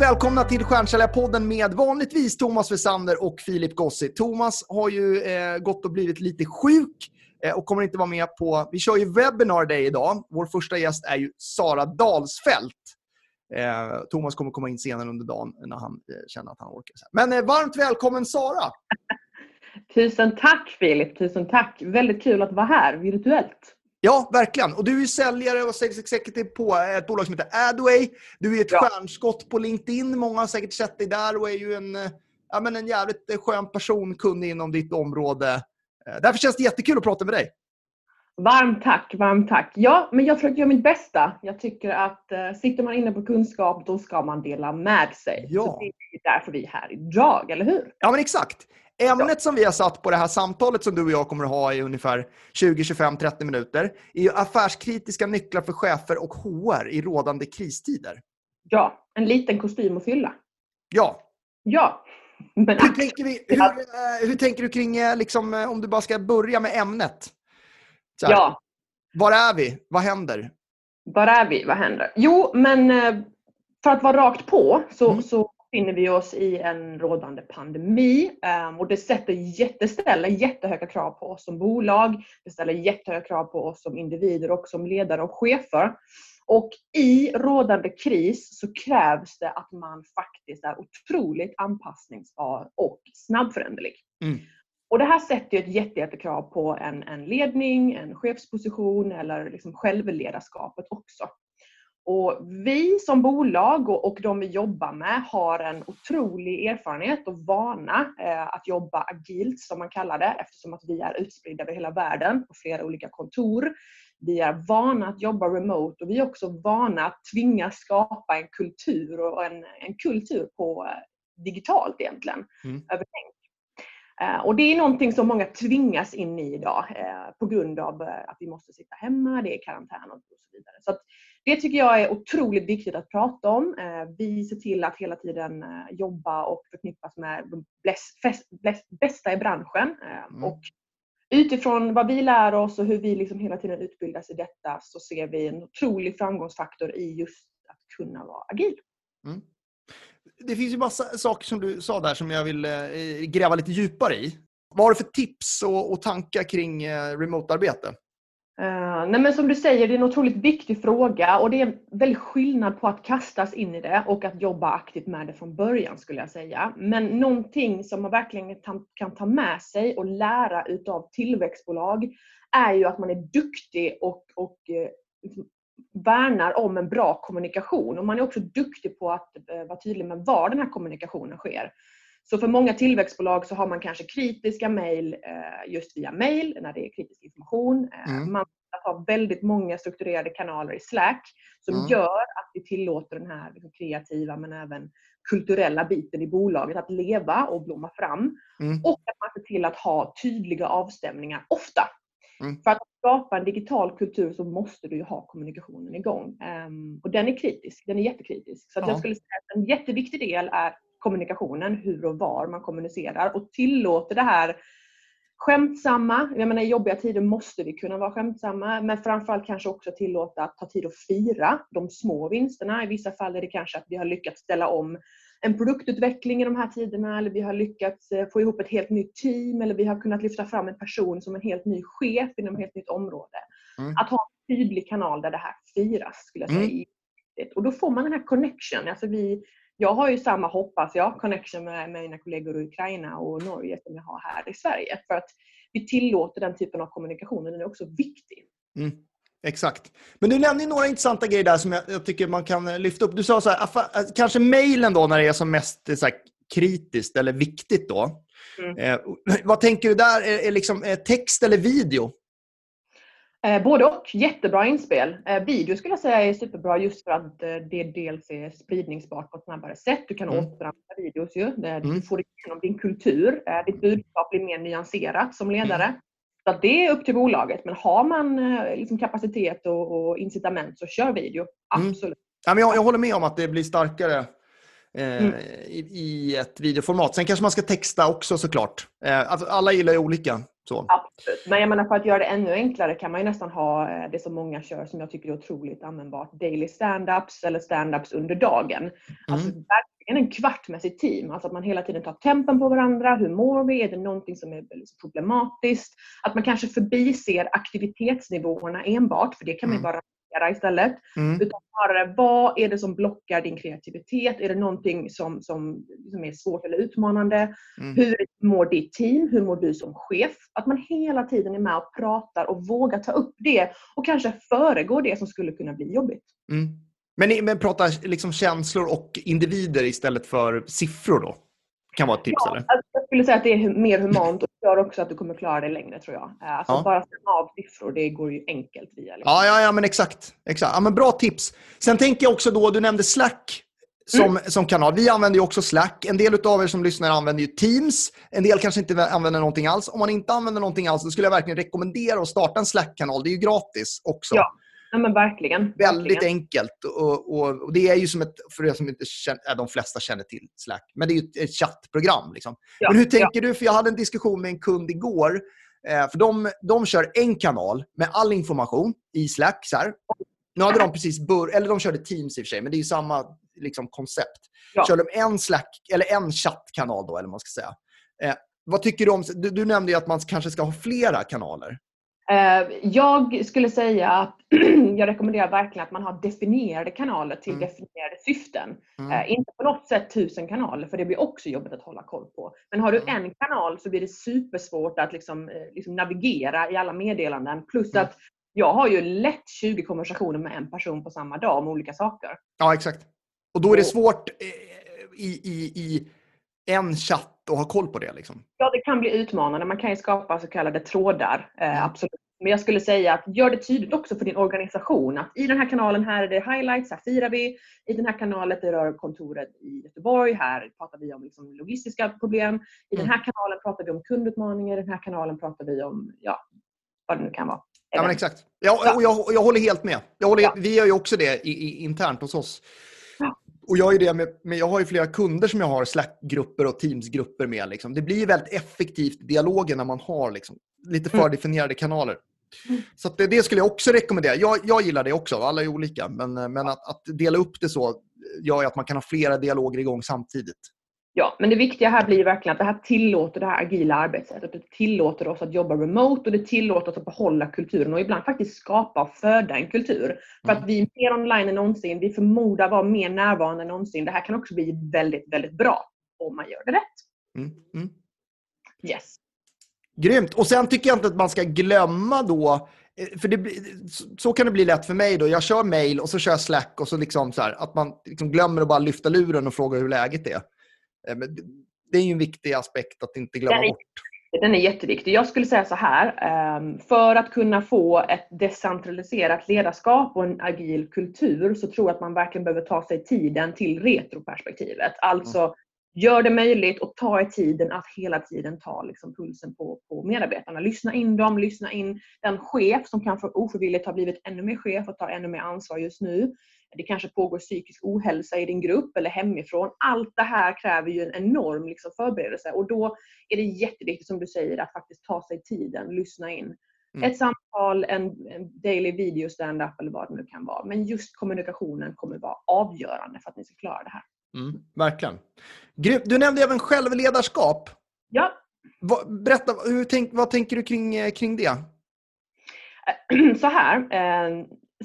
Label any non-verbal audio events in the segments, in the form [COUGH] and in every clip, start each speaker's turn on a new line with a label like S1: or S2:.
S1: Välkomna till Stjärnsäljarpodden med vanligtvis Thomas Wessander och Filip Gossi. Thomas har ju eh, gått och blivit lite sjuk eh, och kommer inte vara med på... Vi kör ju Webinar Day idag. Vår första gäst är ju Sara Dalsfält. Eh, Thomas kommer komma in senare under dagen när han eh, känner att han orkar. Men eh, varmt välkommen Sara! [LAUGHS]
S2: Tusen tack Filip, tusen tack. Väldigt kul att vara här virtuellt.
S1: Ja, verkligen. Och du är säljare och sales executive på ett bolag som heter Adway. Du är ett ja. stjärnskott på LinkedIn. Många har säkert sett dig där och är ju en, ja, men en jävligt skön person, kunnig inom ditt område. Eh, därför känns det jättekul att prata med dig.
S2: Varmt tack, varmt tack. Ja, men jag försöker göra mitt bästa. Jag tycker att eh, sitter man inne på kunskap, då ska man dela med sig. Ja. Så det är därför vi är här idag, eller hur?
S1: Ja, men exakt. Ämnet ja. som vi har satt på det här samtalet som du och jag kommer att ha i ungefär 20, 25, 30 minuter är affärskritiska nycklar för chefer och HR i rådande kristider.
S2: Ja, en liten kostym att fylla.
S1: Ja.
S2: Ja.
S1: Men hur, tänker vi, hur, eh, hur tänker du kring, eh, liksom, eh, om du bara ska börja med ämnet?
S2: Här, ja.
S1: Var är vi? Vad händer?
S2: Var är vi? Vad händer? Jo, men för att vara rakt på så, mm. så befinner vi oss i en rådande pandemi ehm, och det sätter jätte, ställer jättehöga krav på oss som bolag. Det ställer jättehöga krav på oss som individer och som ledare och chefer. Och i rådande kris så krävs det att man faktiskt är otroligt anpassningsbar och snabbföränderlig. Mm. Och det här sätter ju ett jättejättekrav på en, en ledning, en chefsposition eller liksom självledarskapet också. Och vi som bolag och, och de vi jobbar med har en otrolig erfarenhet och vana eh, att jobba agilt som man kallar det eftersom att vi är utspridda över hela världen på flera olika kontor. Vi är vana att jobba remote och vi är också vana att tvingas skapa en kultur och en, en kultur på eh, digitalt egentligen. Mm. Eh, och det är någonting som många tvingas in i idag eh, på grund av eh, att vi måste sitta hemma, det är karantän och så vidare. Så det tycker jag är otroligt viktigt att prata om. Vi ser till att hela tiden jobba och förknippas med de bästa i branschen. Mm. Och utifrån vad vi lär oss och hur vi liksom hela tiden utbildas i detta så ser vi en otrolig framgångsfaktor i just att kunna vara agil. Mm
S1: det finns ju massa saker som du sa där som jag vill eh, gräva lite djupare i. Vad har du för tips och, och tankar kring eh, remotearbete?
S2: Uh, nej men som du säger, det är en otroligt viktig fråga och det är väldigt skillnad på att kastas in i det och att jobba aktivt med det från början skulle jag säga. Men någonting som man verkligen kan ta med sig och lära utav tillväxtbolag är ju att man är duktig och, och uh, värnar om en bra kommunikation och man är också duktig på att uh, vara tydlig med var den här kommunikationen sker. Så för många tillväxtbolag så har man kanske kritiska mejl eh, just via mejl när det är kritisk information. Eh, mm. Man har väldigt många strukturerade kanaler i Slack som mm. gör att vi tillåter den här liksom kreativa men även kulturella biten i bolaget att leva och blomma fram. Mm. Och att man ser till att ha tydliga avstämningar ofta. Mm. För att skapa en digital kultur så måste du ha kommunikationen igång. Um, och den är kritisk, den är jättekritisk. Så ja. jag skulle säga att en jätteviktig del är kommunikationen, hur och var man kommunicerar och tillåter det här skämtsamma. Jag menar, I jobbiga tider måste vi kunna vara skämtsamma men framförallt kanske också tillåta att ta tid att fira de små vinsterna. I vissa fall är det kanske att vi har lyckats ställa om en produktutveckling i de här tiderna eller vi har lyckats eh, få ihop ett helt nytt team eller vi har kunnat lyfta fram en person som en helt ny chef inom ett helt nytt område. Mm. Att ha en tydlig kanal där det här firas skulle jag säga. Mm. Och då får man den här connection. Alltså vi, jag har ju samma, hoppas jag, connection med, mina kollegor i Ukraina och Norge som jag har här i Sverige. För att vi tillåter den typen av kommunikation och den är också viktig. Mm.
S1: Exakt. Men du nämnde några intressanta grejer där som jag, jag, tycker man kan lyfta upp. Du sa så här, äh, kanske mejlen då när det är som mest så här, kritiskt eller viktigt då. Mm. Eh, [CLEARS THROAT] vad tänker du där? Är, är liksom, är text eller video?
S2: Eh, både och. Jättebra inspel. Eh, video skulle jag säga är superbra just för att eh, det dels är spridningsbart på ett snabbare sätt. Du kan mm. återanvända videos ju. Du mm. får igenom din kultur. Eh, ditt budskap blir mer nyanserat som ledare. Mm. Så det är upp till bolaget. Men har man eh, liksom kapacitet och, och incitament så kör video. Mm. Absolut. Mm.
S1: Ja, men jag, jag håller med om att det blir starkare eh, mm. i, i, ett videoformat. Sen kanske man ska texta också såklart. Eh, alltså, alla gillar ju olika. Så.
S2: Absolut. Men jag menar för att göra det ännu enklare kan man ju nästan ha eh, det som många kör som jag tycker är otroligt användbart. Daily stand-ups eller stand-ups under dagen.
S1: Mm.
S2: Alltså verkligen en kvart med sitt team. Alltså att man hela tiden tar tempen på varandra. Hur mår vi? Är det någonting som är problematiskt? Att man kanske förbiser aktivitetsnivåerna enbart, för det kan man ju
S1: Mm.
S2: bara rapportera istället.
S1: Mm.
S2: Utan snarare, vad är det som blockar din kreativitet? Är det någonting som, som, som är svårt eller utmanande?
S1: Mm.
S2: Hur mår ditt team? Hur mår du som chef? Att man hela tiden är med och pratar och vågar ta upp det och kanske föregå det som skulle kunna bli jobbigt.
S1: Mm. Men, men prata liksom känslor och individer istället för siffror då? Kan vara ett tips eller?
S2: Alltså, skulle säga att det är mer humant och gör också att du kommer klara dig längre tror jag. Eh, Alltså
S1: Ja.
S2: bara stämma av siffror, det går ju enkelt via. Liksom.
S1: Ja, ja, ja, men exakt. exakt. Ja, men bra tips. Sen tänker jag också då, du nämnde Slack som,
S2: Mm.
S1: som kanal. Vi använder ju också Slack. En del av er som lyssnar använder ju Teams. En del kanske inte använder någonting alls. Om man inte använder någonting alls, då skulle jag verkligen rekommendera att starta en Slack-kanal. Det är ju gratis också.
S2: Ja, Ja, men verkligen.
S1: Väldigt
S2: verkligen.
S1: enkelt. Och, och, och det är ju som ett, för er som inte känner, ja, de flesta känner till Slack, men det är ju ett, ett chattprogram. Liksom.
S2: Ja,
S1: men hur
S2: ja.
S1: tänker du? För jag hade en diskussion med en kund igår. Eh, för de, de kör en kanal med all information i Slack. Så här. Nu hade de precis börjat, eller de körde Teams i och för sig, men det är ju samma liksom, koncept.
S2: Ja.
S1: Kör de en Slack, eller en chattkanal då, eller man ska säga. Eh, vad tycker du om, du, du nämnde ju att man kanske ska ha flera kanaler.
S2: Eh, Jag skulle säga att [CLEARS THROAT] jag rekommenderar verkligen att man har definierade kanaler till
S1: Mm.
S2: definierade syften.
S1: Mm.
S2: Eh, Inte på något sätt tusen kanaler, för det blir också jobbigt att hålla koll på. Men har du
S1: Mm.
S2: en kanal så blir det supersvårt att liksom, eh, liksom navigera i alla meddelanden. Plus
S1: Mm.
S2: att jag har ju lätt 20 konversationer med en person på samma dag om olika saker.
S1: Ja, exakt. Och då är det svårt i, i, i en chatt att ha koll på det. Liksom.
S2: Ja, det kan bli utmanande. Man kan ju skapa så kallade trådar. Eh,
S1: Mm.
S2: absolut. Men jag skulle säga att gör det tydligt också för din organisation att i den här kanalen här är det highlights, här firar vi. I den här kanalen det rör kontoret i Göteborg, här pratar vi om liksom logistiska problem. I den
S1: Mm.
S2: här kanalen pratar vi om kundutmaningar, i den här kanalen pratar vi om ja, vad det nu kan vara.
S1: Ja, men exakt. Ja,
S2: Ja.
S1: och jag, och jag håller helt med. Jag håller,
S2: Ja.
S1: Vi gör ju också det i, i, internt hos oss. Och jag, är det med, med, jag har ju flera kunder som jag har Slack-grupper och Teams-grupper med. Liksom. Det blir väldigt effektivt dialogen när man har liksom, lite
S2: Mm.
S1: fördefinierade kanaler.
S2: Mm.
S1: Så det, det skulle jag också rekommendera. Jag, jag gillar det också, alla är olika. Men, men att, att dela upp det så gör att man kan ha flera dialoger igång samtidigt.
S2: Ja, men det viktiga här blir verkligen att det här tillåter det här agila arbetssättet. Det tillåter oss att jobba remote och det tillåter oss att behålla kulturen och ibland faktiskt skapa och föda en kultur. För
S1: Mm.
S2: att vi är mer online än någonsin, vi förmodar vara mer närvarande än någonsin. Det här kan också bli väldigt, väldigt bra om man gör det rätt.
S1: Mm. Mm.
S2: Yes.
S1: Grymt. Och sen tycker jag inte att man ska glömma då, eh, för det, så kan det bli lätt för mig då. Jag kör mail och så kör jag Slack och så liksom så här, att man liksom glömmer att bara lyfta luren och fråga hur läget är. Eh, det- är ju en viktig aspekt att inte glömma bort.
S2: Den är jätteviktig. Jag skulle säga så här. ehm, För att kunna få ett decentraliserat ledarskap och en agil kultur så tror jag att man verkligen behöver ta sig tiden till retroperspektivet. Alltså gör det möjligt och ta er tiden att hela tiden ta liksom pulsen på, på medarbetarna. Lyssna in dem, lyssna in den chef som kanske ofrivilligt har blivit ännu mer chef och tar ännu mer ansvar just nu. Det kanske pågår psykisk ohälsa i din grupp eller hemifrån. Allt det här kräver ju en enorm liksom förberedelse och då är det jätteviktigt som du säger att faktiskt ta sig tiden, lyssna in.
S1: Mm.
S2: Ett samtal, en, en daily video stand-up eller vad det nu kan vara. Men just kommunikationen kommer vara avgörande för att ni ska klara det här.
S1: Mm, verkligen. Du nämnde även självledarskap.
S2: Ja,
S1: berätta, hur tänk, vad tänker du kring, eh, kring det? [CLEARS THROAT]
S2: så här.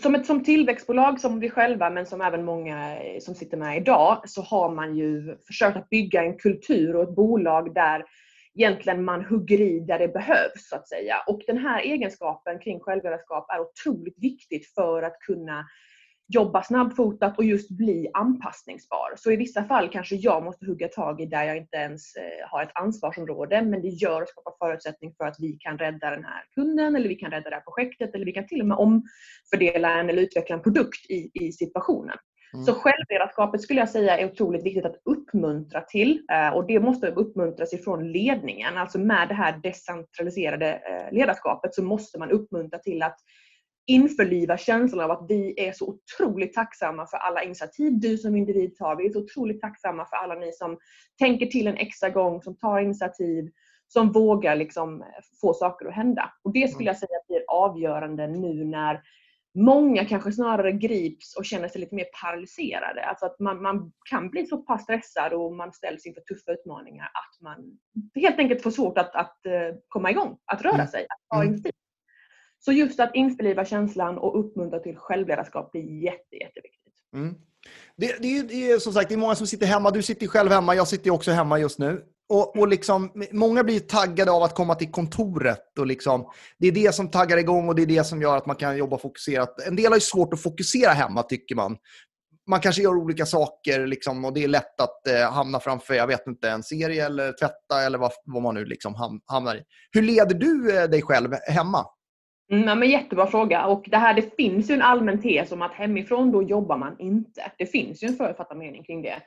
S2: Som ett som tillväxtbolag som vi själva men som även många eh, som sitter med idag så har man ju försökt att bygga en kultur och ett bolag där egentligen man hugger i där det behövs så att säga. Och den här egenskapen kring självledarskap är otroligt viktigt för att kunna jobba snabbfotat och just bli anpassningsbar. Så i vissa fall kanske jag måste hugga tag i där jag inte ens eh, har ett ansvarsområde men det gör och skapar förutsättning för att vi kan rädda den här kunden eller vi kan rädda det här projektet eller vi kan till och med omfördela en eller utveckla en produkt i, i situationen.
S1: Mm.
S2: Så självledarskapet skulle jag säga är otroligt viktigt att uppmuntra till eh, och det måste uppmuntras ifrån ledningen. Alltså med det här decentraliserade eh, ledarskapet så måste man uppmuntra till att införliva känslan av att vi är så otroligt tacksamma för alla initiativ du som individ tar. Vi är så otroligt tacksamma för alla ni som tänker till en extra gång, som tar initiativ, som vågar liksom få saker att hända. Och Det skulle jag säga blir avgörande nu när många kanske snarare grips och känner sig lite mer paralyserade. Alltså att man, man kan bli så pass stressad och man ställs inför tuffa utmaningar att man helt enkelt får svårt att, att eh, komma igång, att röra mm. sig, att ta mm. initiativ. Så just att införliva känslan och uppmuntra till självledarskap blir jätte, jätteviktigt. Mm.
S1: Det, det, är, det är som sagt det är många som sitter hemma. Du sitter själv hemma, jag sitter också hemma just nu. Och, och liksom, många blir taggade av att komma till kontoret. Och liksom, det är det som taggar igång och det är det som gör att man kan jobba fokuserat. En del har ju svårt att fokusera hemma, tycker man. Man kanske gör olika saker liksom, och det är lätt att eh, hamna framför jag vet inte, en serie eller tvätta eller vad, vad man nu liksom hamnar i. Hur leder du eh, dig själv hemma?
S2: Mm, men jättebra fråga. Och det, här, det finns ju en allmän tes om att hemifrån då jobbar man inte. Det finns ju en förutfattad mening kring det.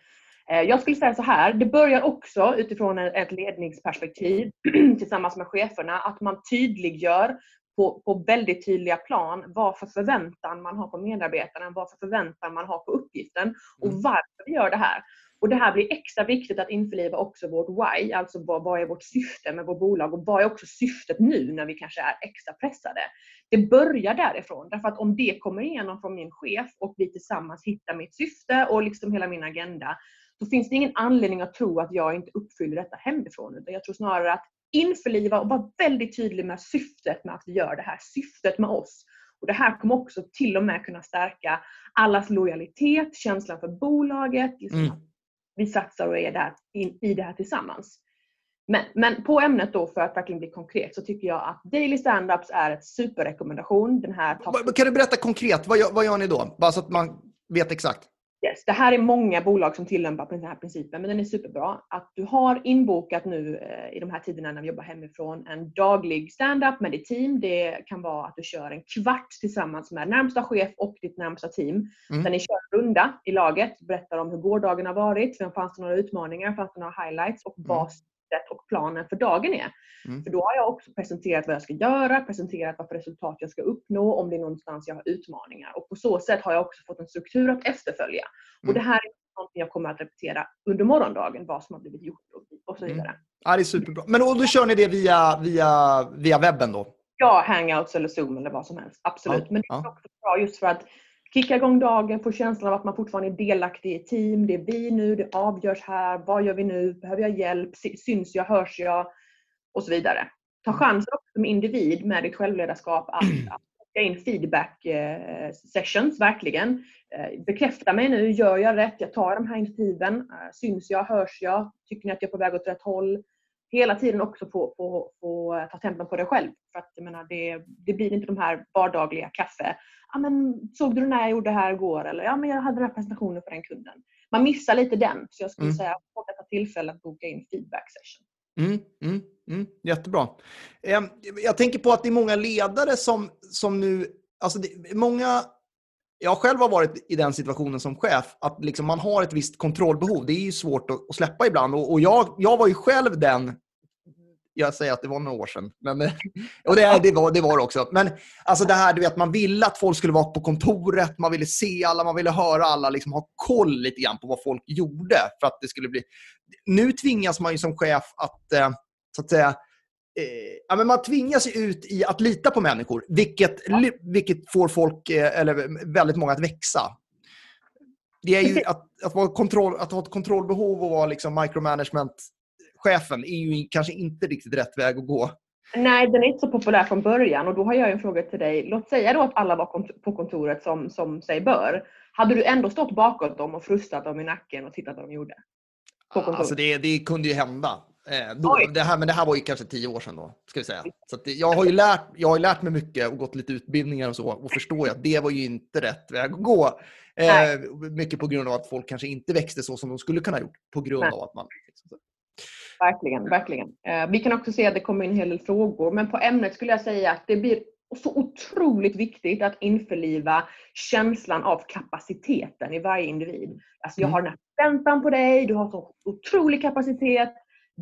S2: Eh, jag skulle säga så här, det börjar också utifrån ett ledningsperspektiv [CLEARS THROAT] tillsammans med cheferna, att man tydliggör på, på väldigt tydliga plan vad för förväntan man har på medarbetarna, vad för förväntan man har på uppgiften och mm. varför vi gör det här. Och Det här blir extra viktigt att införliva också vårt why, alltså vad, vad är vårt syfte med vårt bolag och vad är också syftet nu när vi kanske är extra pressade. Det börjar därifrån, därför att om det kommer igenom från min chef och vi tillsammans hittar mitt syfte och liksom hela min agenda, då finns det ingen anledning att tro att jag inte uppfyller detta hemifrån. Utan jag tror snarare att införliva och vara väldigt tydlig med syftet med att vi gör det här. Syftet med oss. Och Det här kommer också till och med kunna stärka allas lojalitet, känslan för bolaget. Liksom mm. Vi satsar och är där in, i det här tillsammans. Men, men, på ämnet då för att verkligen bli konkret så tycker jag att Daily Standups är ett superrekommendation. Den här
S1: kan du berätta konkret, vad gör, vad gör ni då? Bara så att man vet exakt.
S2: Yes. Det här är många bolag som tillämpar den här principen, men den är superbra. Att du har inbokat nu eh, i de här tiderna när vi jobbar hemifrån en daglig stand-up med ditt team. Det kan vara att du kör en kvart tillsammans med närmsta chef och ditt närmsta team. Mm. Där ni kör en runda i laget, berättar om hur gårdagen har varit, fanns det några utmaningar, fanns det några highlights och mm. Vad och planen för dagen är. Mm. För då har jag också presenterat vad jag ska göra, presenterat vad för resultat jag ska uppnå, om det är någonstans jag har utmaningar. Och på så sätt har jag också fått en struktur att efterfölja. Mm. Och det här är något jag kommer att repetera under morgondagen, vad som har blivit gjort och så mm. vidare. Mm.
S1: Ja, det är superbra. Men då kör ni det via, via, via webben då?
S2: Ja, hangouts eller zoom eller vad som helst. Absolut. Ja. Men det är också bra just för att kicka igång dagen, få känslan av att man fortfarande är delaktig i team. Det är vi nu, det avgörs här. Vad gör vi nu? Behöver jag hjälp? Syns jag? Hörs jag? Och så vidare. Ta mm. chansen också som individ med ditt självledarskap att, att plocka in feedback eh, sessions, verkligen. Eh, bekräfta mig nu, gör jag rätt? Jag tar de här initiativen. Eh, syns jag? Hörs jag? Tycker ni att jag är på väg åt rätt håll? Hela tiden också få, få, få ta tempen på dig själv. För att jag menar, det, det blir inte de här vardagliga kaffe. Ja, men, såg du när jag gjorde det här igår? Eller ja, men jag hade den här presentationen för den kunden. Man missar lite den. Så jag skulle mm. säga att detta tillfälle att boka in feedback session.
S1: Mm, mm, mm, jättebra. Jag tänker på att det är många ledare som, som nu... Alltså det, många jag själv har varit i den situationen som chef, att liksom man har ett visst kontrollbehov. Det är ju svårt att, släppa ibland. Och, och jag, jag var ju själv den jag säger att det var några år sedan. Men, [LAUGHS] och det, det, var, det var också. Men alltså det här, du vet, man ville att folk skulle vara på kontoret, man ville se alla, man ville höra alla, liksom ha koll lite grann på vad folk gjorde. för att det skulle bli... Nu tvingas man ju som chef att, eh, så att säga, ja, men man tvingas ut i att lita på människor, vilket, ja. vilket får folk, eh, eller väldigt många, att växa. Det är ju att, att, vara kontroll, att ha ett kontrollbehov och vara liksom micromanagement-chefen är ju kanske inte riktigt rätt väg att gå.
S2: Nej, den är inte så populär från början och då har jag en fråga till dig. Låt säga då att alla var på kontoret som, som sig bör. Hade du ändå stått bakom dem och frustat dem i nacken och tittat vad de gjorde?
S1: Alltså det, det kunde ju hända. Eh, då, det här, men det här var ju kanske tio år sedan då, ska vi säga. Så det, jag, har ju lärt, jag har lärt mig mycket och gått lite utbildningar och så och förstår ju att det var ju inte rätt väg att gå. Eh, mycket på grund av att folk kanske inte växte så som de skulle kunna ha gjort på grund Nej. av att man...
S2: Verkligen, verkligen. Eh, vi kan också se att det kommer in en hel del frågor, men på ämnet skulle jag säga att det blir så otroligt viktigt att införliva känslan av kapaciteten i varje individ. Alltså jag mm. har den här förväntan på dig, du har så otrolig kapacitet,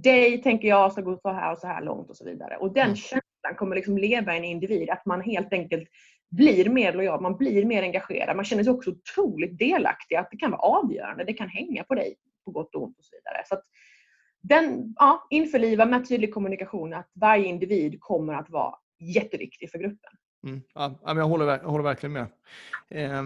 S2: dig tänker jag ska gå så här och så här långt och så vidare. Och den mm. känslan kommer liksom leva i en individ, att man helt enkelt blir mer lojal, man blir mer engagerad, man känner sig också otroligt delaktig, att det kan vara avgörande, det kan hänga på dig på gott och ont och så vidare. Så den, ja, införliva med tydlig kommunikation att varje individ kommer att vara jätteviktig för gruppen.
S1: Mm. Ja, jag, håller, jag håller verkligen med. Eh,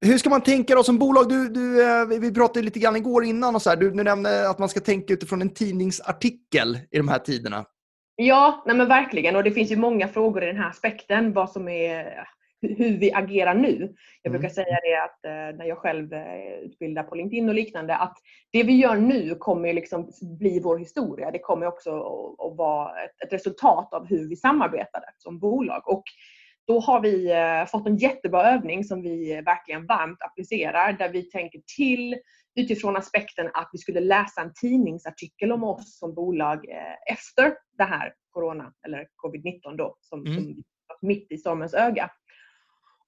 S1: hur ska man tänka då som bolag? Du, du, eh, vi pratade lite grann igår innan och så här. Du, du nämnde att man ska tänka utifrån en tidningsartikel i de här tiderna.
S2: Ja, nej men verkligen. Och det finns ju många frågor i den här aspekten. Vad som är, hur vi agerar nu. Jag brukar mm. säga det att eh, när jag själv eh, utbildar på LinkedIn och liknande att det vi gör nu kommer liksom bli vår historia. Det kommer också att vara ett resultat av hur vi samarbetade som bolag. Och då har vi eh, fått en jättebra övning som vi verkligen varmt applicerar där vi tänker till utifrån aspekten att vi skulle läsa en tidningsartikel om oss som bolag efter det här corona eller covid-19 då som, mm. som mitt i stormens öga.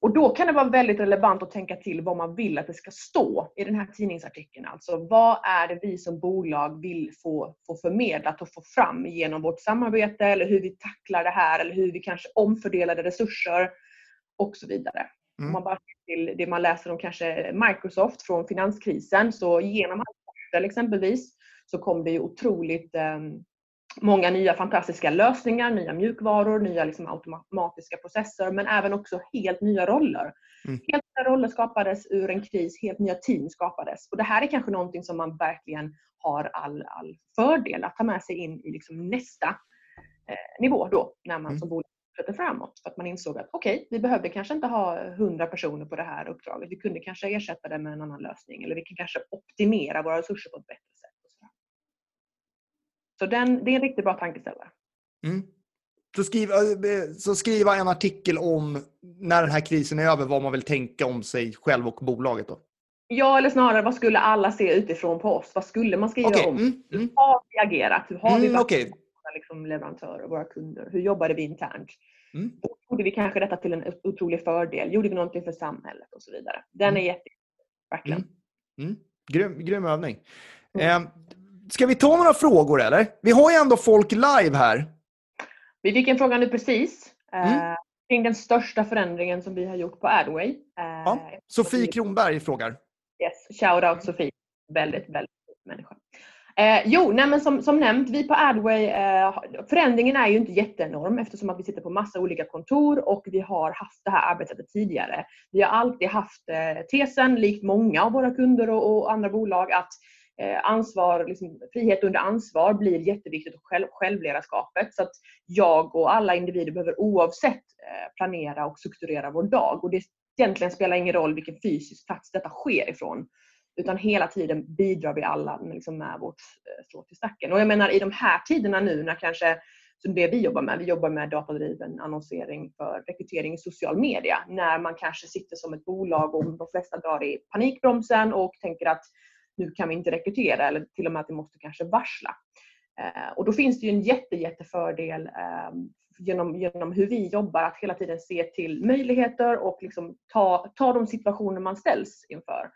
S2: Och då kan det vara väldigt relevant att tänka till vad man vill att det ska stå i den här tidningsartikeln. Alltså vad är det vi som bolag vill få, få förmedlat och få fram genom vårt samarbete eller hur vi tacklar det här eller hur vi kanske omfördelade resurser och så vidare. Mm. Om man bara ser till det man läser om kanske Microsoft från finanskrisen så genom Excel exempelvis så kom det ju otroligt um, många nya fantastiska lösningar, nya mjukvaror, nya liksom automatiska processer men även också helt nya roller. Mm. Helt nya roller skapades ur en kris, helt nya team skapades. Och det här är kanske någonting som man verkligen har all, all fördel att ta med sig in i liksom nästa eh, nivå då när man mm. som bolag fortsätter framåt. För att man insåg att okej, okay, vi behövde kanske inte ha 100 personer på det här uppdraget. Vi kunde kanske ersätta det med en annan lösning eller vi kan kanske optimera våra resurser på ett bättre så den, det är en riktigt bra tankeställare.
S1: Mm. Så, skriva, eh, så skriva en artikel om när den här krisen är över, vad man vill tänka om sig själv och bolaget då?
S2: Ja, eller snarare vad skulle alla se utifrån på oss? Vad skulle man skriva okay. om? Mm. Hur mm. har vi agerat? Hur har vi mm, okay. våra liksom, leverantörer, våra kunder? Hur jobbade vi internt? Mm. gjorde vi kanske detta till en otrolig fördel? Gjorde vi någonting för samhället? Och så vidare. Den mm. är jätteviktig. Verkligen.
S1: Mm. Mm. Grym, grym övning. Mm. Eh, Ska vi ta några frågor eller? Vi har ju ändå folk live här.
S2: Vi fick en fråga nu precis. Eh, mm. kring den största förändringen som vi har gjort på Adway. Eh,
S1: ja. Sofie Kronberg frågar.
S2: Yes, shout out Sofie. Väldigt, väldigt människa. Eh, jo, nej som, som nämnt, vi på Adway, eh, förändringen är ju inte jätteenorm eftersom att vi sitter på massa olika kontor och vi har haft det här arbetssättet tidigare. Vi har alltid haft eh, tesen, likt många av våra kunder och, och andra bolag, att Eh, Eh, ansvar, liksom, frihet under ansvar blir jätteviktigt och själv, självledarskapet. Så att jag och alla individer behöver oavsett eh, planera och strukturera vår dag. Och det egentligen spelar ingen roll vilken fysisk plats detta sker ifrån. Utan hela tiden bidrar vi alla med, liksom, med vårt eh, strå till stacken. Och jag menar i de här tiderna nu när kanske som det vi jobbar med. Vi jobbar med datadriven annonsering för rekrytering i social media. När man kanske sitter som ett bolag och de flesta drar i panikbromsen och tänker att nu kan vi inte rekrytera eller till och med att vi måste kanske varsla. Eh, och då finns det ju en jätte, jättefördel ehm, genom, genom hur vi jobbar att hela tiden se till möjligheter och liksom ta, ta de situationer man ställs inför.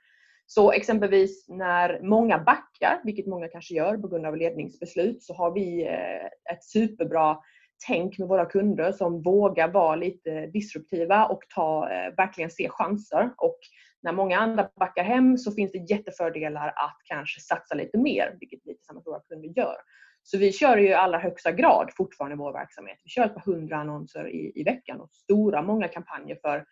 S2: Så exempelvis när många backar, vilket många kanske gör på grund av ledningsbeslut, så har vi eh, ett superbra tänk med våra kunder som vågar vara lite disruptiva och ta, eh, verkligen se chanser. Och när många andra backar hem så finns det jättefördelar att kanske satsa lite mer, vilket vi tillsammans med våra kunder gör. Så vi kör ju i allra högsta grad fortfarande vår verksamhet. Vi kör ett par hundra annonser i, i veckan och stora, många kampanjer för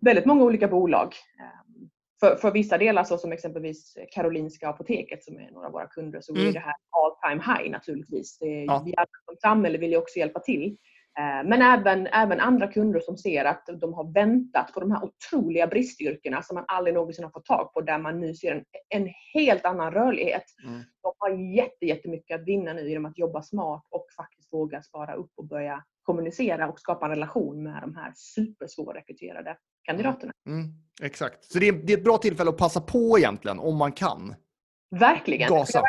S2: väldigt många olika bolag. Ehm, för, för vissa delar, så som exempelvis Karolinska apoteket som är några av våra kunder, så mm. är det här all time high naturligtvis. Det, ja. Vi alla som samhälle vill ju också hjälpa till. Eh, men även, även andra kunder som ser att de har väntat på de här otroliga bristyrkena som man aldrig någonsin har fått tag på där man nu ser en, en helt annan rörlighet. Mm. De har jätte, jättemycket att vinna nu genom att jobba smart och faktiskt våga spara upp och börja kommunicera och skapa en relation med de här supersvårrekryterade kandidaterna.
S1: Mm. Mm. Exakt. Så det är, det är ett bra tillfälle att passa på egentligen om man kan.
S2: Verkligen. Gasa.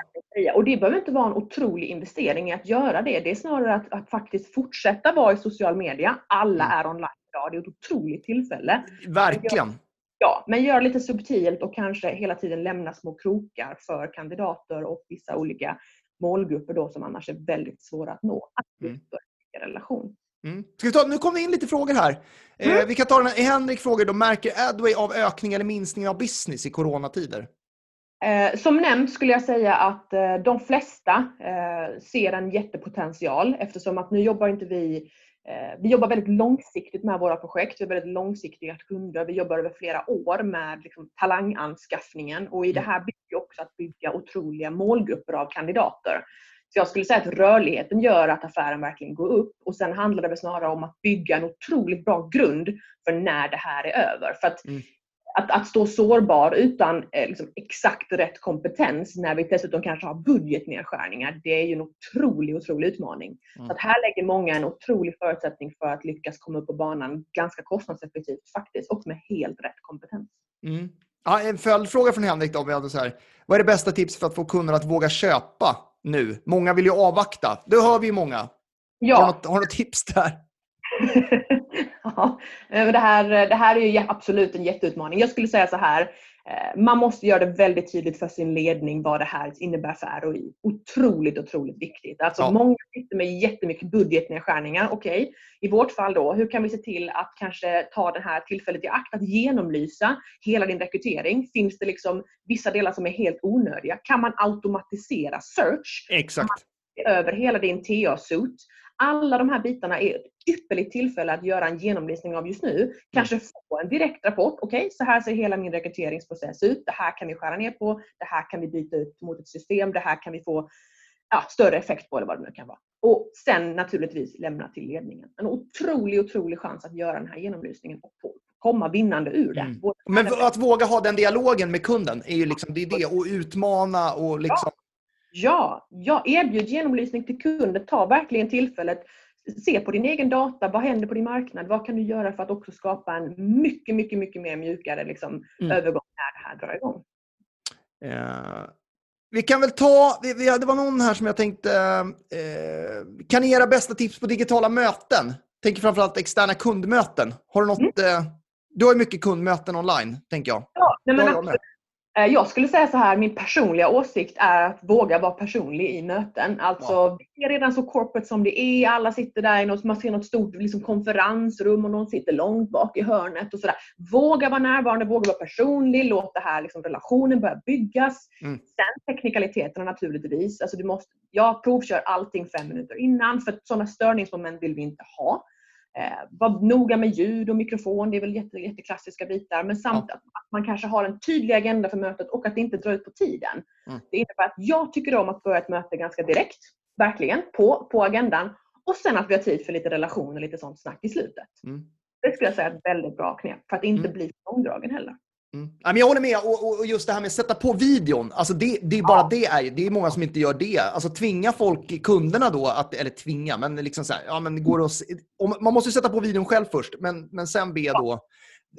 S2: Och det behöver inte vara en otrolig investering i att göra det. Det är snarare att, att faktiskt fortsätta vara i social media. Alla mm. är online idag. Det är ett otroligt tillfälle.
S1: Verkligen.
S2: Ja, men gör lite subtilt och kanske hela tiden lämna små krokar för kandidater och vissa olika målgrupper då som annars är väldigt svåra att nå. Att mm. relation.
S1: Mm. Ska vi ta, nu kommer det in lite frågor här. Eh, mm. Eh, vi kan ta den här. Henrik frågar då, märker Adway av ökning eller minskning av business i coronatider?
S2: Eh, som nämnt skulle jag säga att eh, de flesta eh, ser en jättepotential eftersom att nu jobbar inte vi vi jobbar väldigt långsiktigt med våra projekt. Vi har väldigt långsiktiga kunder. Vi jobbar över flera år med liksom talanganskaffningen och i det här bygger också att bygga otroliga målgrupper av kandidater. Så jag skulle säga att rörligheten gör att affären verkligen går upp och sen handlar det väl snarare om att bygga en otroligt bra grund för när det här är över. För att mm att, att stå sårbar utan eh, liksom, exakt rätt kompetens när vi dessutom kanske har budgetnedskärningar, det är ju en otrolig, otrolig utmaning. Mm. Så att här lägger många en otrolig förutsättning för att lyckas komma upp på banan ganska kostnadseffektivt faktiskt och med helt rätt kompetens.
S1: Mm. Ja, en följdfråga från Henrik då. Vi hade så här. Vad är det bästa tipset för att få kunder att våga köpa nu? Många vill ju avvakta. Det hör vi ju många. Ja. Har du något, har du något tips där? [LAUGHS]
S2: ja, det, här, det här är ju absolut en jätteutmaning. Jag skulle säga så här. Eh, man måste göra det väldigt tydligt för sin ledning vad det här innebär för ROI. Otroligt, otroligt viktigt. Alltså ja. Många sitter med jättemycket budgetnedskärningar. Okej, okay. i vårt fall då, hur kan vi se till att kanske ta det här tillfället i akt att genomlysa hela din rekrytering? Finns det liksom vissa delar som är helt onödiga? Kan man automatisera search?
S1: Exakt.
S2: Över hela din TA-suit alla de här bitarna är ett ypperligt tillfälle att göra en genomlysning av just nu. Kanske få en direkt rapport. Okej, okay, så här ser hela min rekryteringsprocess ut. Det här kan vi skära ner på. Det här kan vi byta ut mot ett system. Det här kan vi få ja, större effekt på eller vad det nu kan vara. Och sen naturligtvis lämna till ledningen. En otrolig, otrolig chans att göra den här genomlysningen och komma vinnande ur det. Mm.
S1: Men att våga ha den dialogen med kunden är ju liksom det, är det och utmana och liksom
S2: Ja, ja, erbjud genomlysning till kunden. Ta verkligen tillfället. Se på din egen data. Vad händer på din marknad? Vad kan du göra för att också skapa en mycket, mycket, mycket mer mjukare liksom, mm. övergång när det här drar igång?
S1: Uh, vi kan väl ta, vi, vi, det var någon här som jag tänkte, uh, kan ni era bästa tips på digitala möten? Tänker framförallt externa kundmöten. Har du något, mm. uh, du har ju mycket kundmöten online, tänker jag.
S2: Ja, nej, men absolut. Eh, jag skulle säga så här, min personliga åsikt är att våga vara personlig i möten. Alltså, ja. Det är redan så corporate som det är. Alla sitter där i något, man ser något stort liksom, konferensrum och någon sitter långt bak i hörnet. och så där. Våga vara närvarande, våga vara personlig, låt det här liksom, relationen börja byggas. Mm. Sen teknikaliteterna naturligtvis. Alltså, du måste, jag provkör allting fem minuter innan för sådana störningsmoment vill vi inte ha. Eh, var noga med ljud och mikrofon, det är väl jätte, jätteklassiska bitar. Men samt ja. att man kanske har en tydlig agenda för mötet och att det inte drar ut på tiden. Mm. Det innebär att jag tycker om att börja ett möte ganska direkt, verkligen, på, på agendan. Och sen att vi har tid för lite relation och lite sånt snack i slutet. Mm. Det skulle jag säga är ett väldigt bra knep för att inte mm. bli långdragen heller.
S1: Mm. Jag håller med. Och, just det här med att sätta på videon. Alltså det, det är bara ja. det. Är, det är många som inte gör det. Alltså tvinga folk, kunderna då, att, eller tvinga, men liksom så här, ja, men går att, man måste sätta på videon själv först, men, men sen be då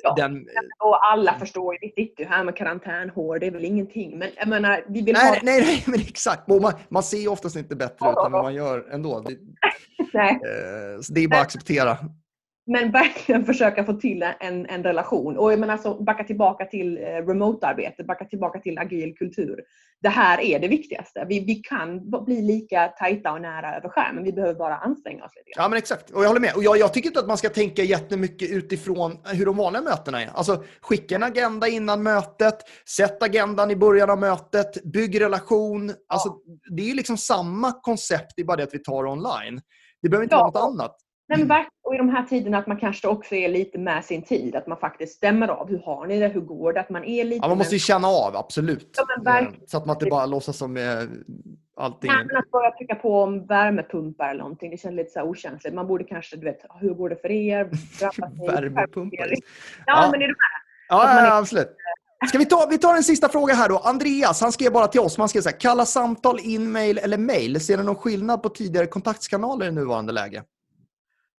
S2: Ja. Den... Och alla förstår ju, vi sitter ju här med karantänhår, det är väl ingenting. Men jag menar, vi vill
S1: nej,
S2: ha...
S1: nej, nej, [LAUGHS] men exakt. Man, man ser ju oftast inte bättre ut än vad man gör ändå. Det, [LAUGHS] nej. Eh, så det är bara att acceptera
S2: men verkligen [LAUGHS] försöka få till en, en relation. Och jag menar alltså, backa tillbaka till eh, remote-arbete, backa tillbaka till agil kultur. Det här är det viktigaste. Vi, vi kan bli lika tajta och nära över skärmen. Vi behöver bara anstränga oss lite.
S1: Ja, men exakt. Och jag håller med. Och jag, jag tycker inte att man ska tänka jättemycket utifrån hur de vanliga mötena är. Alltså, skicka en agenda innan mötet, sätt agendan i början av mötet, bygg relation. Ja. Alltså, det är liksom samma koncept, det är bara det att vi tar online. Det behöver inte ja. vara något annat.
S2: Nej, men och i de här tiderna att man kanske också är lite med sin tid. Att man faktiskt stämmer av. Hur har ni det? Hur går det? Att man är lite...
S1: Ja, man måste ju känna av, absolut. Ja, eh, så att man inte bara låtsas som eh, allting.
S2: Nej, men att börja trycka på om värmepumpar eller någonting. Det känns lite så okänsligt. Man borde kanske, du vet, hur går det för er? [LAUGHS]
S1: Värmepumpar? Ja,
S2: ja, men är du med?
S1: Ja, ja, absolut. Ska vi ta, vi tar en sista fråga här då. Andreas, han skrev bara till oss. Man skrev så här, kalla samtal, in-mail eller mail. Ser du någon skillnad på tidigare kontaktkanaler i nuvarande läge?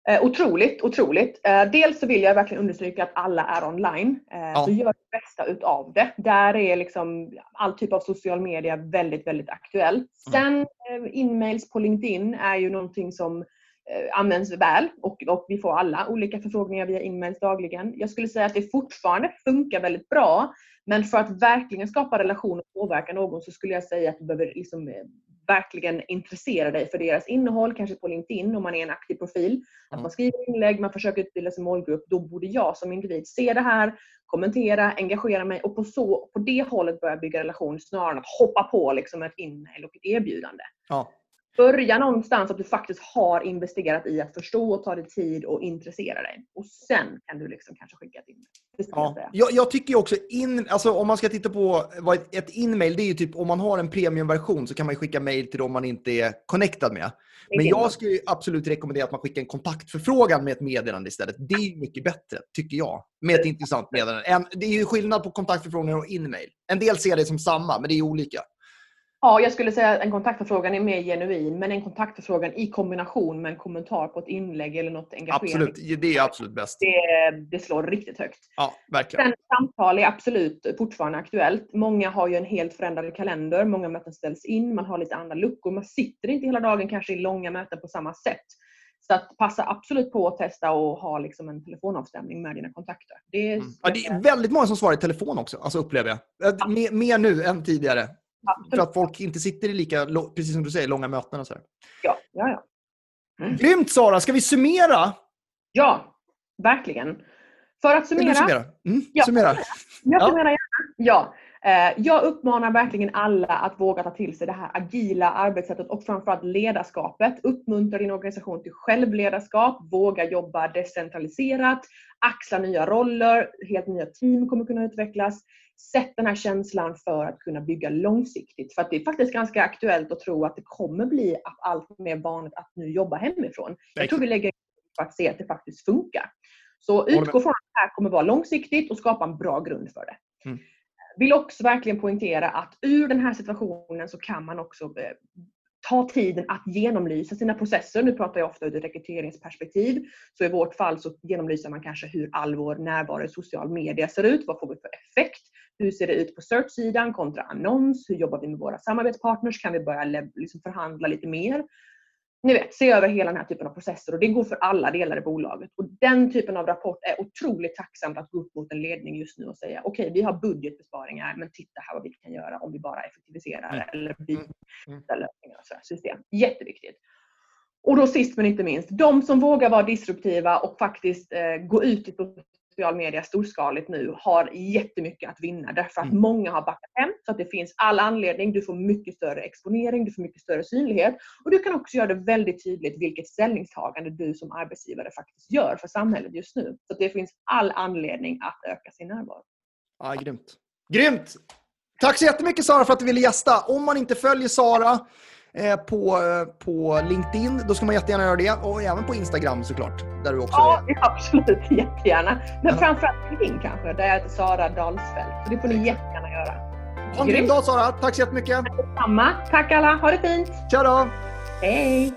S2: Eh, otroligt, otroligt. Eh, dels så vill jag verkligen understryka att alla är online. Eh, ja. Så gör det bästa utav det. Där är liksom all typ av social media väldigt, väldigt aktuellt. Mm. Sen inmails på LinkedIn är ju någonting som används väl och, och vi får alla olika förfrågningar via inmails dagligen. Jag skulle säga att det fortfarande funkar väldigt bra men för att verkligen skapa relation och påverka någon så skulle jag säga att du behöver liksom verkligen intressera dig för deras innehåll, kanske på LinkedIn om man är en aktiv profil. Att man skriver inlägg, man försöker utbilda sin målgrupp. Då borde jag som individ se det här, kommentera, engagera mig och på, så, på det hållet börja bygga relation snarare än att hoppa på liksom ett inmail och ett erbjudande.
S1: Ja.
S2: Börja någonstans att du faktiskt har investerat i att förstå och ta dig tid och intressera dig. Och sen kan du liksom kanske skicka ett inmail.
S1: Ja. Jag, jag, tycker också, in, alltså om man ska titta på vad ett, inmail, det är ju typ om man har en premiumversion så kan man skicka mail till dem man inte är connectad med. Men jag skulle absolut rekommendera att man skickar en kontaktförfrågan med ett meddelande istället. Det är mycket bättre, tycker jag, med ett intressant meddelande. Det är ju skillnad på kontaktförfrågan och inmail. En del ser det som samma, men det är olika.
S2: Ja, jag skulle säga att en kontaktförfrågan är mer genuin, men en kontaktförfrågan i kombination med en kommentar på ett inlägg eller något engagerande.
S1: Absolut, det är absolut bäst.
S2: Det, det slår riktigt högt.
S1: Ja, verkligen.
S2: Sen samtal är absolut fortfarande aktuellt. Många har ju en helt förändrad kalender, många möten ställs in, man har lite andra luckor, man sitter inte hela dagen kanske i långa möten på samma sätt. Så att passa absolut på att testa och ha liksom en telefonavstämning med dina kontakter.
S1: Det är, mm. ja, det är väldigt många som svarar i telefon också, alltså upplever jag. Ja. Mer, mer nu än tidigare. Absolut. För att folk inte sitter i lika, precis som du säger, långa möten och så.
S2: Ja, ja, ja.
S1: Mm. Grymt Sara! Ska vi summera?
S2: Ja, verkligen. För att summera... Vill
S1: du summera? Mm,
S2: ja,
S1: summera.
S2: Jag summerar gärna. Ja. Eh, jag uppmanar verkligen alla att våga ta till sig det här agila arbetssättet och framförallt ledarskapet. Uppmuntra din organisation till självledarskap, våga jobba decentraliserat, axla nya roller, helt nya team kommer kunna utvecklas. Sätt den här känslan för att kunna bygga långsiktigt. För att det är faktiskt ganska aktuellt att tro att det kommer bli allt mer vanligt att nu jobba hemifrån. Jag tror vi lägger på att se att det faktiskt funkar. Så utgå från att det här kommer vara långsiktigt och skapa en bra grund för det. Mm. Vill också verkligen poängtera att ur den här situationen så kan man också eh, ta tiden att genomlysa sina processer. Nu pratar jag ofta ur ett rekryteringsperspektiv. Så i vårt fall så genomlyser man kanske hur all vår närvaro i social media ser ut. Vad får vi för effekt? Hur ser det ut på search-sidan kontra annons? Hur jobbar vi med våra samarbetspartners? Kan vi börja liksom förhandla lite mer? Ni vet, se över hela den här typen av processer och det går för alla delar i bolaget. Och Den typen av rapport är otroligt tacksamt att gå upp mot en ledning just nu och säga okej, okay, vi har budgetbesparingar men titta här vad vi kan göra om vi bara effektiviserar mm. eller byter mm. mm. lösningar och system. Jätteviktigt. Och då sist men inte minst, de som vågar vara disruptiva och faktiskt eh, gå ut i social media storskaligt nu har jättemycket att vinna därför att mm. många har backat hem så att det finns all anledning. Du får mycket större exponering, du får mycket större synlighet och du kan också göra det väldigt tydligt vilket ställningstagande du som arbetsgivare faktiskt gör för samhället just nu. Så det finns all anledning att öka sin närvaro.
S1: Ja, grymt. Grymt! Tack så jättemycket Sara för att du ville gästa. Om man inte följer Sara på, på LinkedIn, då ska man jättegärna göra det. Och även på Instagram såklart. Där du också
S2: ja, är. [LAUGHS] absolut. Jättegärna. Men ja. framförallt LinkedIn kanske, där jag heter Sara Dahlsfält. Så det får ni jättegärna göra.
S1: Ha en grym dag Sara. Tack så jättemycket.
S2: Detsamma. Tack alla. Ha det fint.
S1: Tja då.
S2: Hej.